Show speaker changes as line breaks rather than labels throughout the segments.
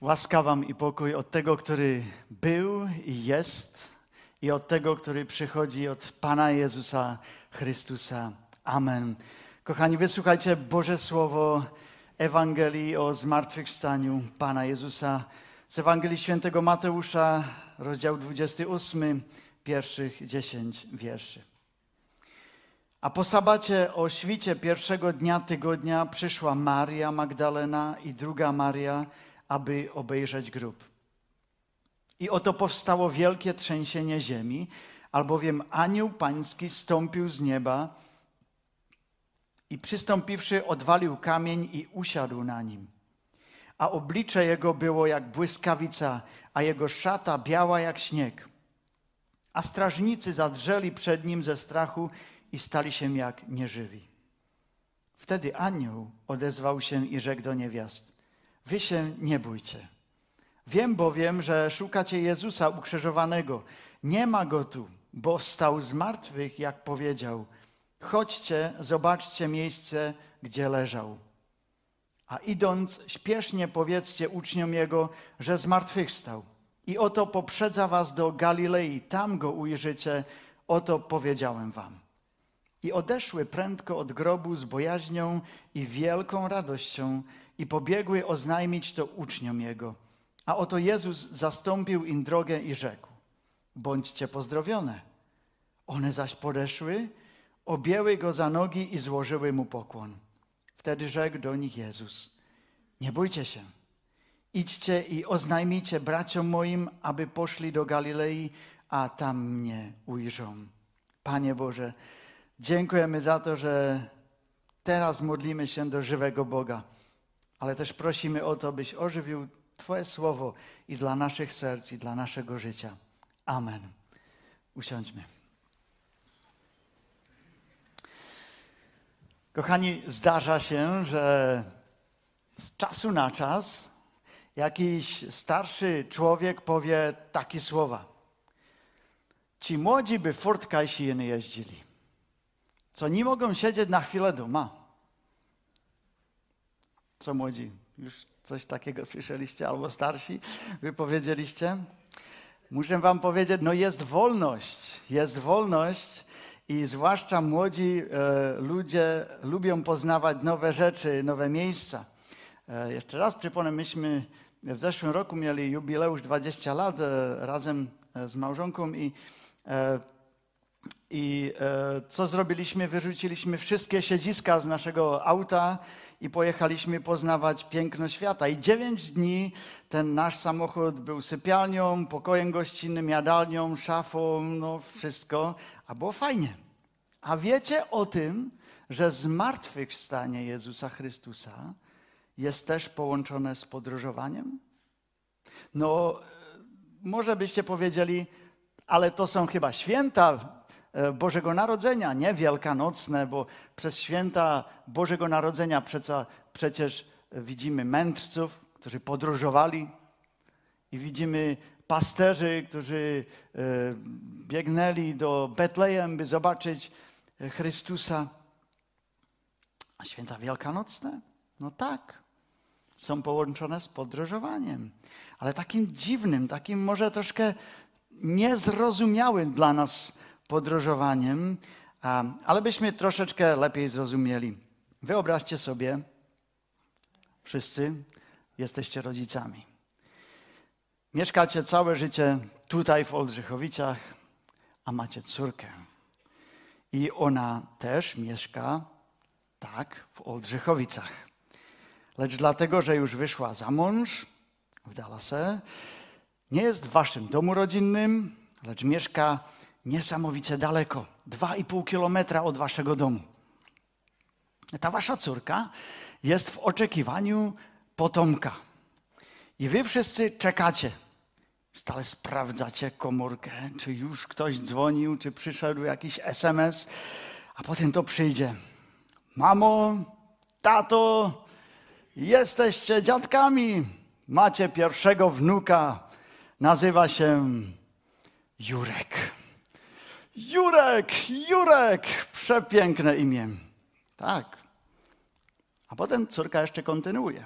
Łaska wam i pokój od tego, który był i jest, i od tego, który przychodzi od Pana Jezusa Chrystusa. Amen. Kochani, wysłuchajcie Boże Słowo Ewangelii o zmartwychwstaniu Pana Jezusa z Ewangelii Świętego Mateusza, rozdział 28, pierwszych 10 wierszy. A po sabacie o świcie pierwszego dnia tygodnia przyszła Maria Magdalena i druga Maria, aby obejrzeć grób. I oto powstało wielkie trzęsienie ziemi, albowiem anioł pański stąpił z nieba i przystąpiwszy odwalił kamień i usiadł na nim. A oblicze jego było jak błyskawica, a jego szata biała jak śnieg. A strażnicy zadrzeli przed nim ze strachu i stali się jak nieżywi. Wtedy anioł odezwał się i rzekł do niewiast: Wy się nie bójcie. Wiem bowiem, że szukacie Jezusa ukrzyżowanego. Nie ma go tu, bo wstał z martwych, jak powiedział. Chodźcie, zobaczcie miejsce, gdzie leżał. A idąc, śpiesznie powiedzcie uczniom jego, że zmartwychwstał. I oto poprzedza was do Galilei, tam go ujrzycie, oto powiedziałem wam. I odeszły prędko od grobu z bojaźnią i wielką radością i pobiegły oznajmić to uczniom jego. A oto Jezus zastąpił im drogę i rzekł: Bądźcie pozdrowione. One zaś podeszły, objęły go za nogi i złożyły mu pokłon. Wtedy rzekł do nich Jezus: Nie bójcie się. Idźcie i oznajmijcie braciom moim, aby poszli do Galilei, a tam mnie ujrzą. Panie Boże, dziękujemy za to, że teraz modlimy się do żywego Boga, ale też prosimy o to, byś ożywił Twoje słowo i dla naszych serc, i dla naszego życia. Amen. Usiądźmy. Kochani, zdarza się, że z czasu na czas jakiś starszy człowiek powie takie słowa. Ci młodzi by furtka i nie jeździli. Co nie mogą siedzieć na chwilę doma. Co młodzi? Już coś takiego słyszeliście? Albo starsi wypowiedzieliście? Muszę wam powiedzieć, no jest wolność. Jest wolność i zwłaszcza młodzi e, ludzie lubią poznawać nowe rzeczy, nowe miejsca. E, jeszcze raz przypomnę, myśmy w zeszłym roku mieli jubileusz 20 lat e, razem z małżonką i, i co zrobiliśmy? Wyrzuciliśmy wszystkie siedziska z naszego auta i pojechaliśmy poznawać piękno świata. I dziewięć dni ten nasz samochód był sypialnią, pokojem gościnnym, jadalnią, szafą, no wszystko, a było fajnie. A wiecie o tym, że zmartwychwstanie Jezusa Chrystusa jest też połączone z podróżowaniem? No, może byście powiedzieli, ale to są chyba święta Bożego Narodzenia, nie wielkanocne, bo przez święta Bożego Narodzenia przecież widzimy mędrców, którzy podróżowali i widzimy pasterzy, którzy e, biegnęli do Betlejem, by zobaczyć Chrystusa. A święta wielkanocne? No tak, są połączone z podróżowaniem, ale takim dziwnym, takim może troszkę niezrozumiałym dla nas podróżowaniem, ale byśmy troszeczkę lepiej zrozumieli. Wyobraźcie sobie, wszyscy jesteście rodzicami. Mieszkacie całe życie tutaj w Oldrzychowicach, a macie córkę. I ona też mieszka tak w Oldrzychowicach. Lecz dlatego, że już wyszła za mąż w Dallase, nie jest w waszym domu rodzinnym, lecz mieszka niesamowicie daleko, dwa i pół kilometra od waszego domu. Ta wasza córka jest w oczekiwaniu potomka. I wy wszyscy czekacie. Stale sprawdzacie komórkę, czy już ktoś dzwonił, czy przyszedł jakiś SMS, a potem to przyjdzie. Mamo, tato, jesteście dziadkami. Macie pierwszego wnuka. Nazywa się Jurek. Jurek, Jurek, przepiękne imię. Tak. A potem córka jeszcze kontynuuje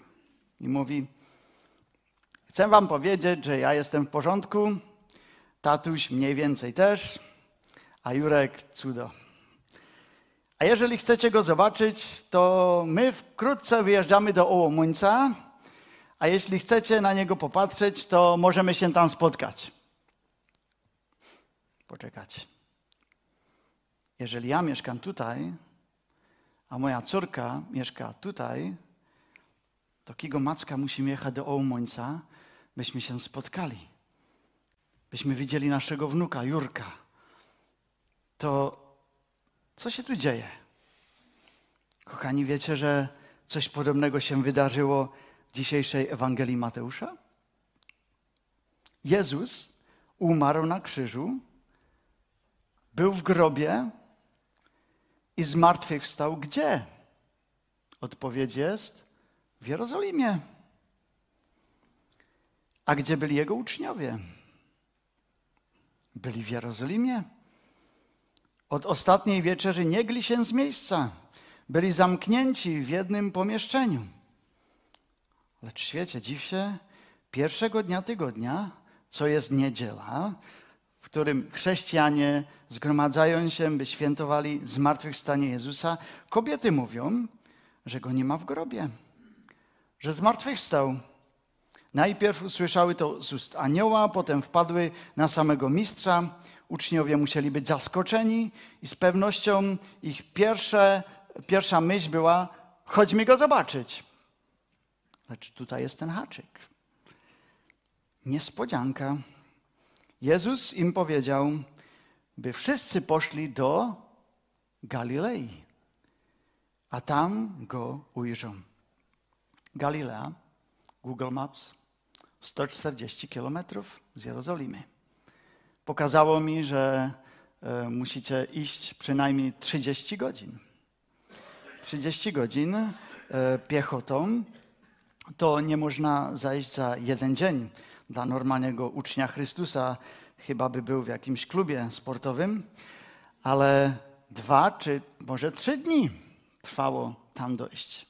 i mówi: Chcę Wam powiedzieć, że ja jestem w porządku, tatuś mniej więcej też, a Jurek cudo. A jeżeli chcecie go zobaczyć, to my wkrótce wyjeżdżamy do Ołomuńca, a jeśli chcecie na niego popatrzeć, to możemy się tam spotkać. Poczekać. Jeżeli ja mieszkam tutaj, a moja córka mieszka tutaj, to Kigo Macka musimy jechać do Ołomuńca, byśmy się spotkali. Byśmy widzieli naszego wnuka, Jurka. To co się tu dzieje? Kochani, wiecie, że coś podobnego się wydarzyło w dzisiejszej Ewangelii Mateusza? Jezus umarł na krzyżu, był w grobie i zmartwychwstał gdzie? Odpowiedź jest w Jerozolimie. A gdzie byli jego uczniowie? Byli w Jerozolimie. Od ostatniej wieczerzy nie gli się z miejsca. Byli zamknięci w jednym pomieszczeniu. Lecz świecie, dziw się, pierwszego dnia tygodnia, co jest niedziela, którym chrześcijanie zgromadzają się, by świętowali zmartwychwstanie Jezusa, kobiety mówią, że go nie ma w grobie, że zmartwychwstał. Najpierw usłyszały to z ust anioła, potem wpadły na samego mistrza. Uczniowie musieli być zaskoczeni i z pewnością ich pierwsze, pierwsza myśl była: chodźmy go zobaczyć. Lecz tutaj jest ten haczyk. Niespodzianka. Jezus im powiedział, by wszyscy poszli do Galilei, a tam go ujrzą. Galilea, Google Maps, 140 kilometrów z Jerozolimy. Pokazało mi, że e, musicie iść przynajmniej 30 godzin. 30 godzin e, piechotą to nie można zajść za jeden dzień. Dla normalnego ucznia Chrystusa chyba by był w jakimś klubie sportowym, ale dwa czy może trzy dni trwało tam dojść.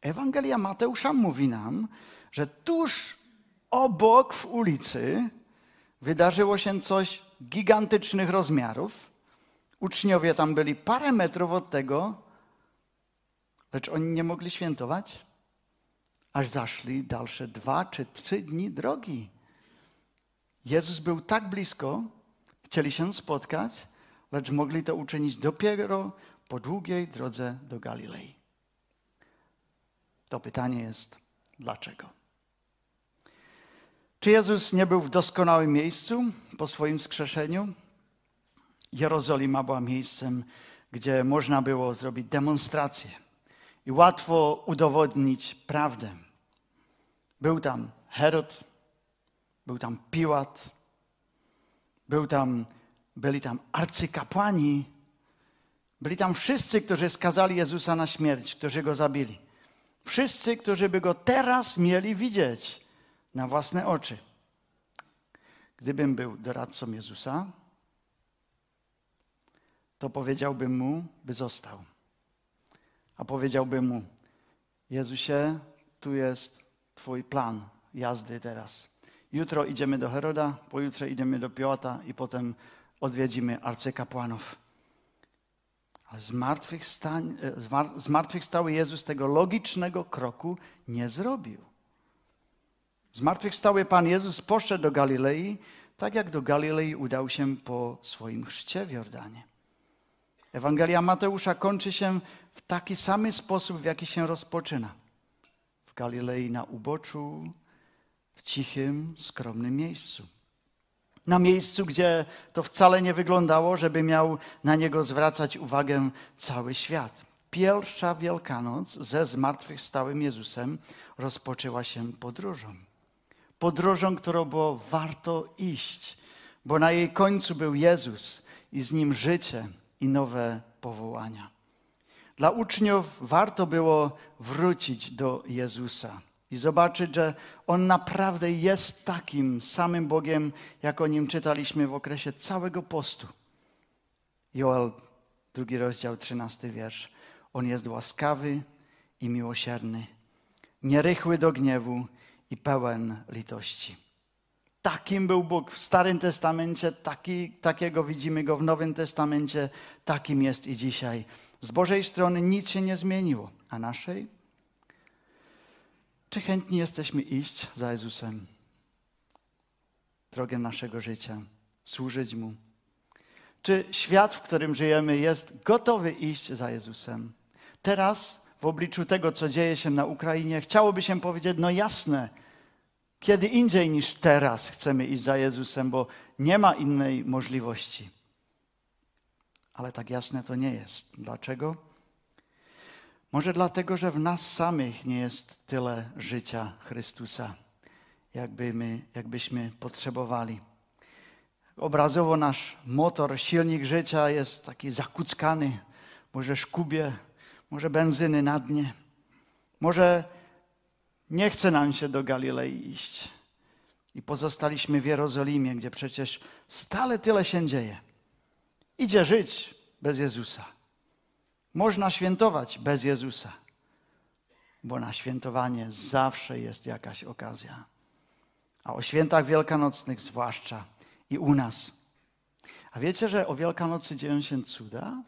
Ewangelia Mateusza mówi nam, że tuż obok w ulicy wydarzyło się coś gigantycznych rozmiarów. Uczniowie tam byli parę metrów od tego, lecz oni nie mogli świętować, aż zaszli dalsze dwa czy trzy dni drogi. Jezus był tak blisko, chcieli się spotkać, lecz mogli to uczynić dopiero po długiej drodze do Galilei. To pytanie jest dlaczego? Czy Jezus nie był w doskonałym miejscu po swoim skrzeszeniu? Jerozolima była miejscem, gdzie można było zrobić demonstrację i łatwo udowodnić prawdę. Był tam Herod, był tam Piłat, był tam, byli tam arcykapłani, byli tam wszyscy, którzy skazali Jezusa na śmierć, którzy go zabili. Wszyscy, którzy by go teraz mieli widzieć na własne oczy. Gdybym był doradcą Jezusa, to powiedziałbym mu, by został. A powiedziałbym mu: Jezusie, tu jest Twój plan jazdy teraz. Jutro idziemy do Heroda, pojutrze idziemy do Piłata i potem odwiedzimy arcykapłanów. Ale zmartwychwstały Jezus tego logicznego kroku nie zrobił. Zmartwychwstały Pan Jezus poszedł do Galilei, tak jak do Galilei udał się po swoim chrzcie w Jordanie. Ewangelia Mateusza kończy się w taki sam sposób, w jaki się rozpoczyna. W Galilei na uboczu, w cichym, skromnym miejscu. Na miejscu, gdzie to wcale nie wyglądało, żeby miał na niego zwracać uwagę cały świat. Pierwsza Wielkanoc ze zmartwychwstałym Jezusem rozpoczęła się podróżą. Podróżą, którą było warto iść, bo na jej końcu był Jezus i z nim życie i nowe powołania. Dla uczniów warto było wrócić do Jezusa i zobaczyć, że On naprawdę jest takim samym Bogiem, jak o Nim czytaliśmy w okresie całego postu. Joel, drugi rozdział, trzynasty wiersz. On jest łaskawy i miłosierny, nierychły do gniewu i pełen litości. Takim był Bóg w Starym Testamencie, taki, takiego widzimy go w Nowym Testamencie, takim jest i dzisiaj. Z Bożej strony nic się nie zmieniło, a naszej? Czy chętni jesteśmy iść za Jezusem? Drogę naszego życia, służyć Mu. Czy świat, w którym żyjemy, jest gotowy iść za Jezusem? Teraz, w obliczu tego, co dzieje się na Ukrainie, chciałoby się powiedzieć: No jasne, kiedy indziej niż teraz chcemy iść za Jezusem, bo nie ma innej możliwości. Ale tak jasne to nie jest. Dlaczego? Może dlatego, że w nas samych nie jest tyle życia Chrystusa, jakby my, jakbyśmy potrzebowali. Obrazowo nasz motor, silnik życia jest taki zakuckany, może szkubie, może benzyny na dnie, może nie chce nam się do Galilei iść. I pozostaliśmy w Jerozolimie, gdzie przecież stale tyle się dzieje. Idzie żyć bez Jezusa. Można świętować bez Jezusa, bo na świętowanie zawsze jest jakaś okazja. A o świętach wielkanocnych zwłaszcza i u nas. A wiecie, że o Wielkanocy dzieją się cuda?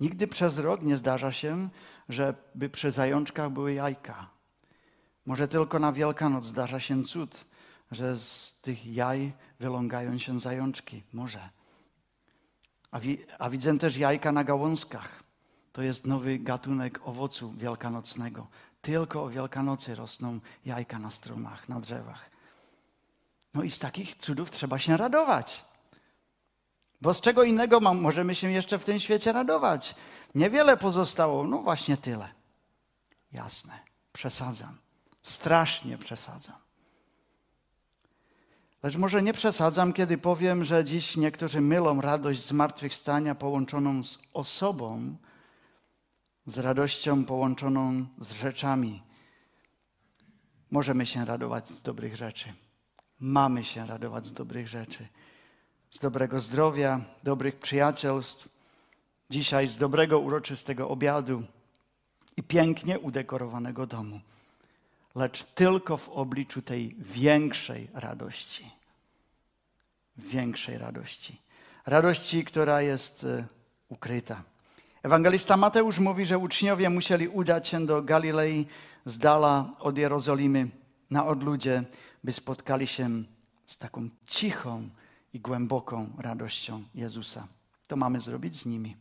Nigdy przez rok nie zdarza się, żeby przy zajączkach były jajka. Może tylko na Wielkanoc zdarza się cud, że z tych jaj wylągają się zajączki. Może. A, wi a widzę też jajka na gałązkach. To jest nowy gatunek owocu wielkanocnego. Tylko o Wielkanocy rosną jajka na stromach, na drzewach. No i z takich cudów trzeba się radować. Bo z czego innego możemy się jeszcze w tym świecie radować? Niewiele pozostało, no właśnie tyle. Jasne, przesadzam. Strasznie przesadzam. Lecz może nie przesadzam, kiedy powiem, że dziś niektórzy mylą radość zmartwychwstania połączoną z osobą, z radością połączoną z rzeczami. Możemy się radować z dobrych rzeczy. Mamy się radować z dobrych rzeczy z dobrego zdrowia, dobrych przyjacielstw, dzisiaj z dobrego, uroczystego obiadu i pięknie udekorowanego domu, lecz tylko w obliczu tej większej radości. Większej radości. Radości, która jest e, ukryta. Ewangelista Mateusz mówi, że uczniowie musieli udać się do Galilei z dala od Jerozolimy na odludzie, by spotkali się z taką cichą, i głęboką radością Jezusa. To mamy zrobić z nimi.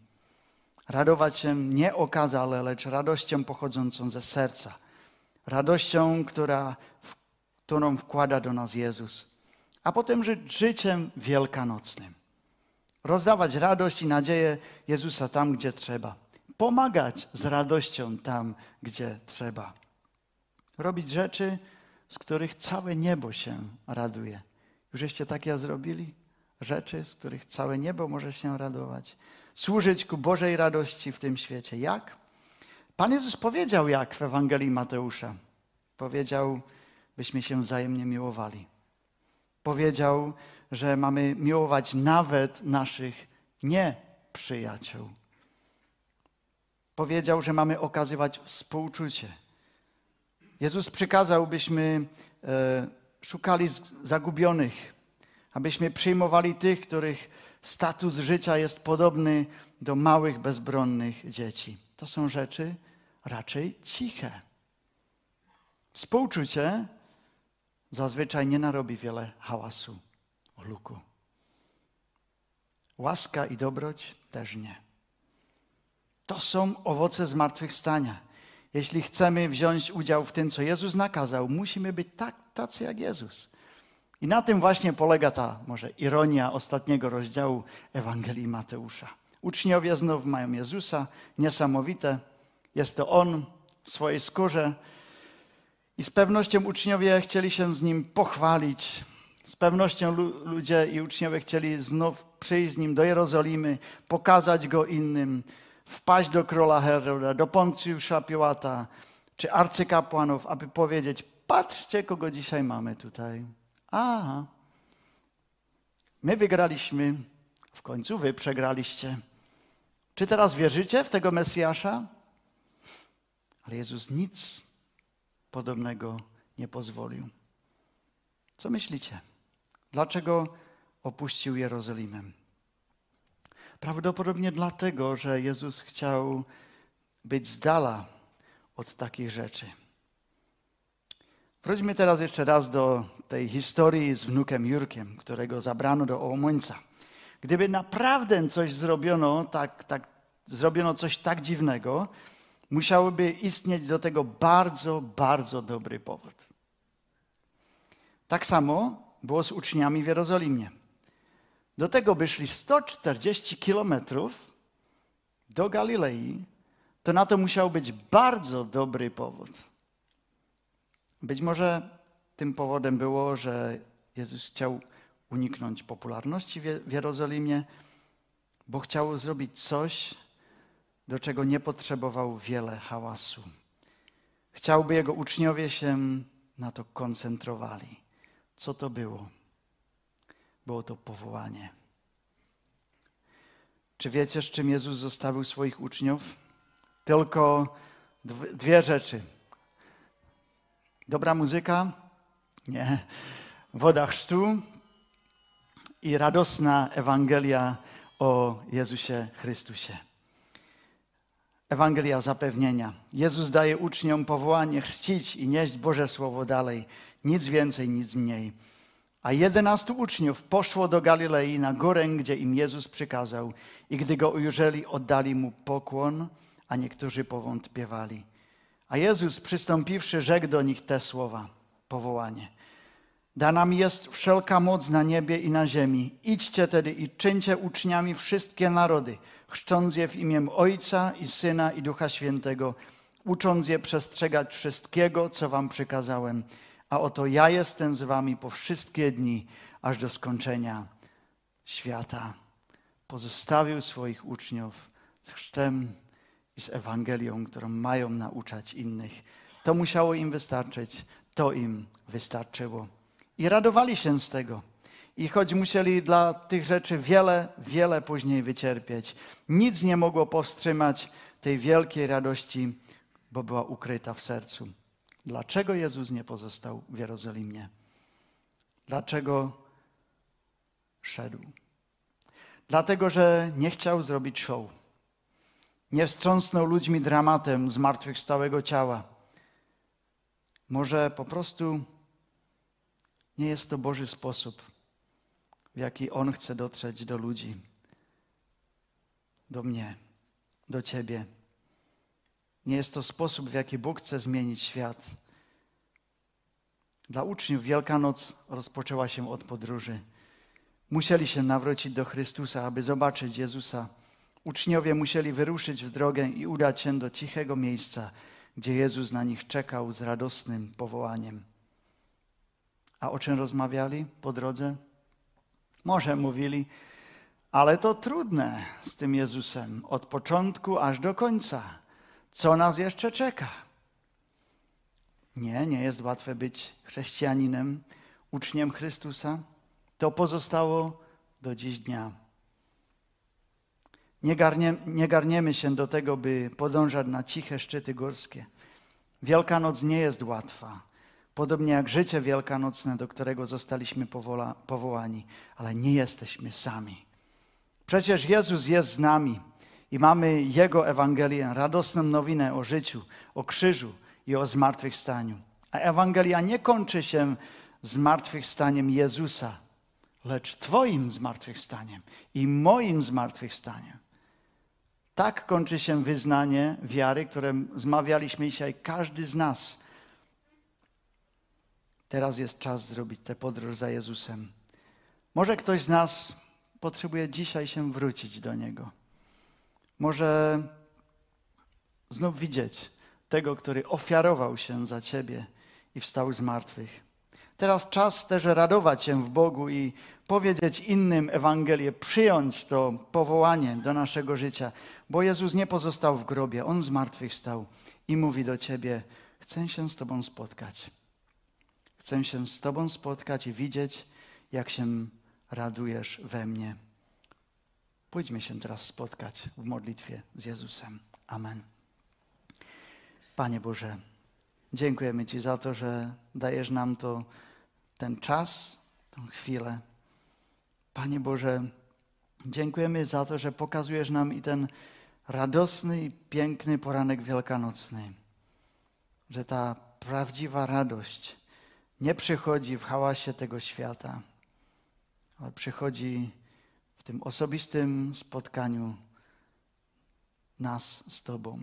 Radować się nie okazale, lecz radością pochodzącą ze serca. Radością, która, którą wkłada do nas Jezus. A potem żyć życiem wielkanocnym. Rozdawać radość i nadzieję Jezusa tam, gdzie trzeba. Pomagać z radością tam, gdzie trzeba. Robić rzeczy, z których całe niebo się raduje. Jużeście takie zrobili? Rzeczy, z których całe niebo może się radować. Służyć ku Bożej radości w tym świecie. Jak? Pan Jezus powiedział jak w Ewangelii Mateusza. Powiedział, byśmy się wzajemnie miłowali. Powiedział, że mamy miłować nawet naszych nieprzyjaciół. Powiedział, że mamy okazywać współczucie. Jezus przykazał, byśmy e, szukali zagubionych, abyśmy przyjmowali tych, których status życia jest podobny do małych, bezbronnych dzieci. To są rzeczy raczej ciche. Współczucie zazwyczaj nie narobi wiele hałasu luku. Łaska i dobroć też nie. To są owoce zmartwychwstania. Jeśli chcemy wziąć udział w tym, co Jezus nakazał, musimy być tak, tacy jak Jezus. I na tym właśnie polega ta może ironia ostatniego rozdziału Ewangelii Mateusza. Uczniowie znów mają Jezusa, niesamowite. Jest to On w swojej skórze. I z pewnością uczniowie chcieli się z Nim pochwalić. Z pewnością ludzie i uczniowie chcieli znów przyjść z Nim do Jerozolimy, pokazać Go innym wpaść do króla Heroda, do Poncjusza Piłata czy arcykapłanów, aby powiedzieć: Patrzcie, kogo dzisiaj mamy tutaj. A, my wygraliśmy, w końcu wy przegraliście. Czy teraz wierzycie w tego Mesjasza? Ale Jezus nic podobnego nie pozwolił. Co myślicie? Dlaczego opuścił Jerozolimę? Prawdopodobnie dlatego, że Jezus chciał być z dala od takich rzeczy. Wróćmy teraz jeszcze raz do tej historii z wnukiem Jurkiem, którego zabrano do Ołomońca. Gdyby naprawdę coś zrobiono, tak, tak, zrobiono coś tak dziwnego, musiałby istnieć do tego bardzo, bardzo dobry powód. Tak samo było z uczniami w Jerozolimie. Do tego by szli 140 kilometrów do Galilei, to na to musiał być bardzo dobry powód. Być może tym powodem było, że Jezus chciał uniknąć popularności w Jerozolimie, bo chciał zrobić coś, do czego nie potrzebował wiele hałasu. Chciałby jego uczniowie się na to koncentrowali. Co to było? Było to powołanie. Czy wiecie, z czym Jezus zostawił swoich uczniów? Tylko dwie rzeczy. Dobra muzyka? Nie. Woda chrztu i radosna Ewangelia o Jezusie Chrystusie. Ewangelia zapewnienia. Jezus daje uczniom powołanie chrzcić i nieść Boże Słowo dalej. Nic więcej, nic mniej. A jedenastu uczniów poszło do Galilei na górę, gdzie im Jezus przykazał. I gdy go ujrzeli, oddali mu pokłon, a niektórzy powątpiewali. A Jezus przystąpiwszy, rzekł do nich te słowa, powołanie. Dana mi jest wszelka moc na niebie i na ziemi. Idźcie tedy i czyńcie uczniami wszystkie narody, chrzcząc je w imię Ojca i Syna i Ducha Świętego, ucząc je przestrzegać wszystkiego, co wam przykazałem. A oto ja jestem z wami po wszystkie dni, aż do skończenia świata. Pozostawił swoich uczniów z chrztem i z Ewangelią, którą mają nauczać innych. To musiało im wystarczyć, to im wystarczyło. I radowali się z tego. I choć musieli dla tych rzeczy wiele, wiele później wycierpieć, nic nie mogło powstrzymać tej wielkiej radości, bo była ukryta w sercu. Dlaczego Jezus nie pozostał w Jerozolimie? Dlaczego szedł? Dlatego, że nie chciał zrobić show. Nie wstrząsnął ludźmi dramatem zmartwychwstałego ciała. Może po prostu nie jest to Boży sposób, w jaki On chce dotrzeć do ludzi, do mnie, do Ciebie. Nie jest to sposób, w jaki Bóg chce zmienić świat. Dla uczniów Wielkanoc rozpoczęła się od podróży. Musieli się nawrócić do Chrystusa, aby zobaczyć Jezusa. Uczniowie musieli wyruszyć w drogę i udać się do cichego miejsca, gdzie Jezus na nich czekał z radosnym powołaniem. A o czym rozmawiali po drodze? Może mówili, ale to trudne z tym Jezusem od początku aż do końca. Co nas jeszcze czeka? Nie, nie jest łatwe być chrześcijaninem, uczniem Chrystusa. To pozostało do dziś dnia. Nie, garnie, nie garniemy się do tego, by podążać na ciche szczyty górskie. Wielkanoc nie jest łatwa. Podobnie jak życie wielkanocne, do którego zostaliśmy powola, powołani, ale nie jesteśmy sami. Przecież Jezus jest z nami i mamy Jego Ewangelię, radosną nowinę o życiu, o krzyżu i o zmartwychwstaniu. A Ewangelia nie kończy się zmartwychwstaniem Jezusa, lecz Twoim zmartwychwstaniem i moim zmartwychwstaniem. Tak kończy się wyznanie wiary, które zmawialiśmy dzisiaj, każdy z nas Teraz jest czas zrobić tę podróż za Jezusem. Może ktoś z nas potrzebuje dzisiaj się wrócić do Niego. Może znów widzieć tego, który ofiarował się za Ciebie i wstał z martwych. Teraz czas też radować się w Bogu i powiedzieć innym Ewangelię, przyjąć to powołanie do naszego życia, bo Jezus nie pozostał w grobie, On z martwych stał i mówi do Ciebie, chcę się z Tobą spotkać. Chcę się z Tobą spotkać i widzieć, jak się radujesz we mnie. Pójdźmy się teraz spotkać w modlitwie z Jezusem. Amen. Panie Boże, Dziękujemy Ci za to, że dajesz nam to, ten czas, tę chwilę. Panie Boże, dziękujemy za to, że pokazujesz nam i ten radosny i piękny poranek wielkanocny. Że ta prawdziwa radość nie przychodzi w hałasie tego świata, ale przychodzi w tym osobistym spotkaniu nas z Tobą.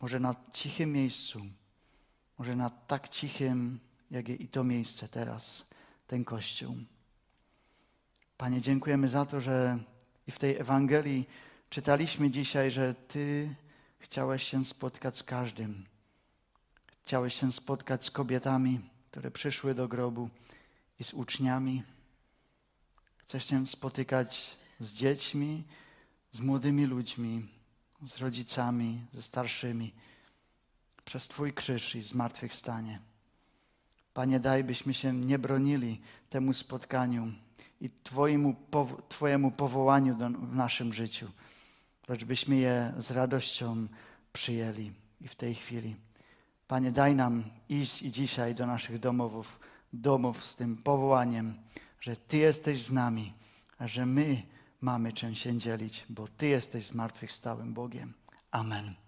Może na cichym miejscu, może na tak cichym, jak i to miejsce teraz, ten Kościół. Panie, dziękujemy za to, że i w tej Ewangelii czytaliśmy dzisiaj, że Ty chciałeś się spotkać z każdym. Chciałeś się spotkać z kobietami, które przyszły do grobu i z uczniami. Chcesz się spotykać z dziećmi, z młodymi ludźmi, z rodzicami, ze starszymi, przez Twój krzyż i zmartwychwstanie. Panie, daj, byśmy się nie bronili temu spotkaniu i Twojemu, Twojemu powołaniu do, w naszym życiu, lecz byśmy je z radością przyjęli i w tej chwili. Panie, daj nam iść i dzisiaj do naszych domów, domów z tym powołaniem, że Ty jesteś z nami, a że my mamy czym się dzielić, bo Ty jesteś zmartwychwstałym Bogiem. Amen.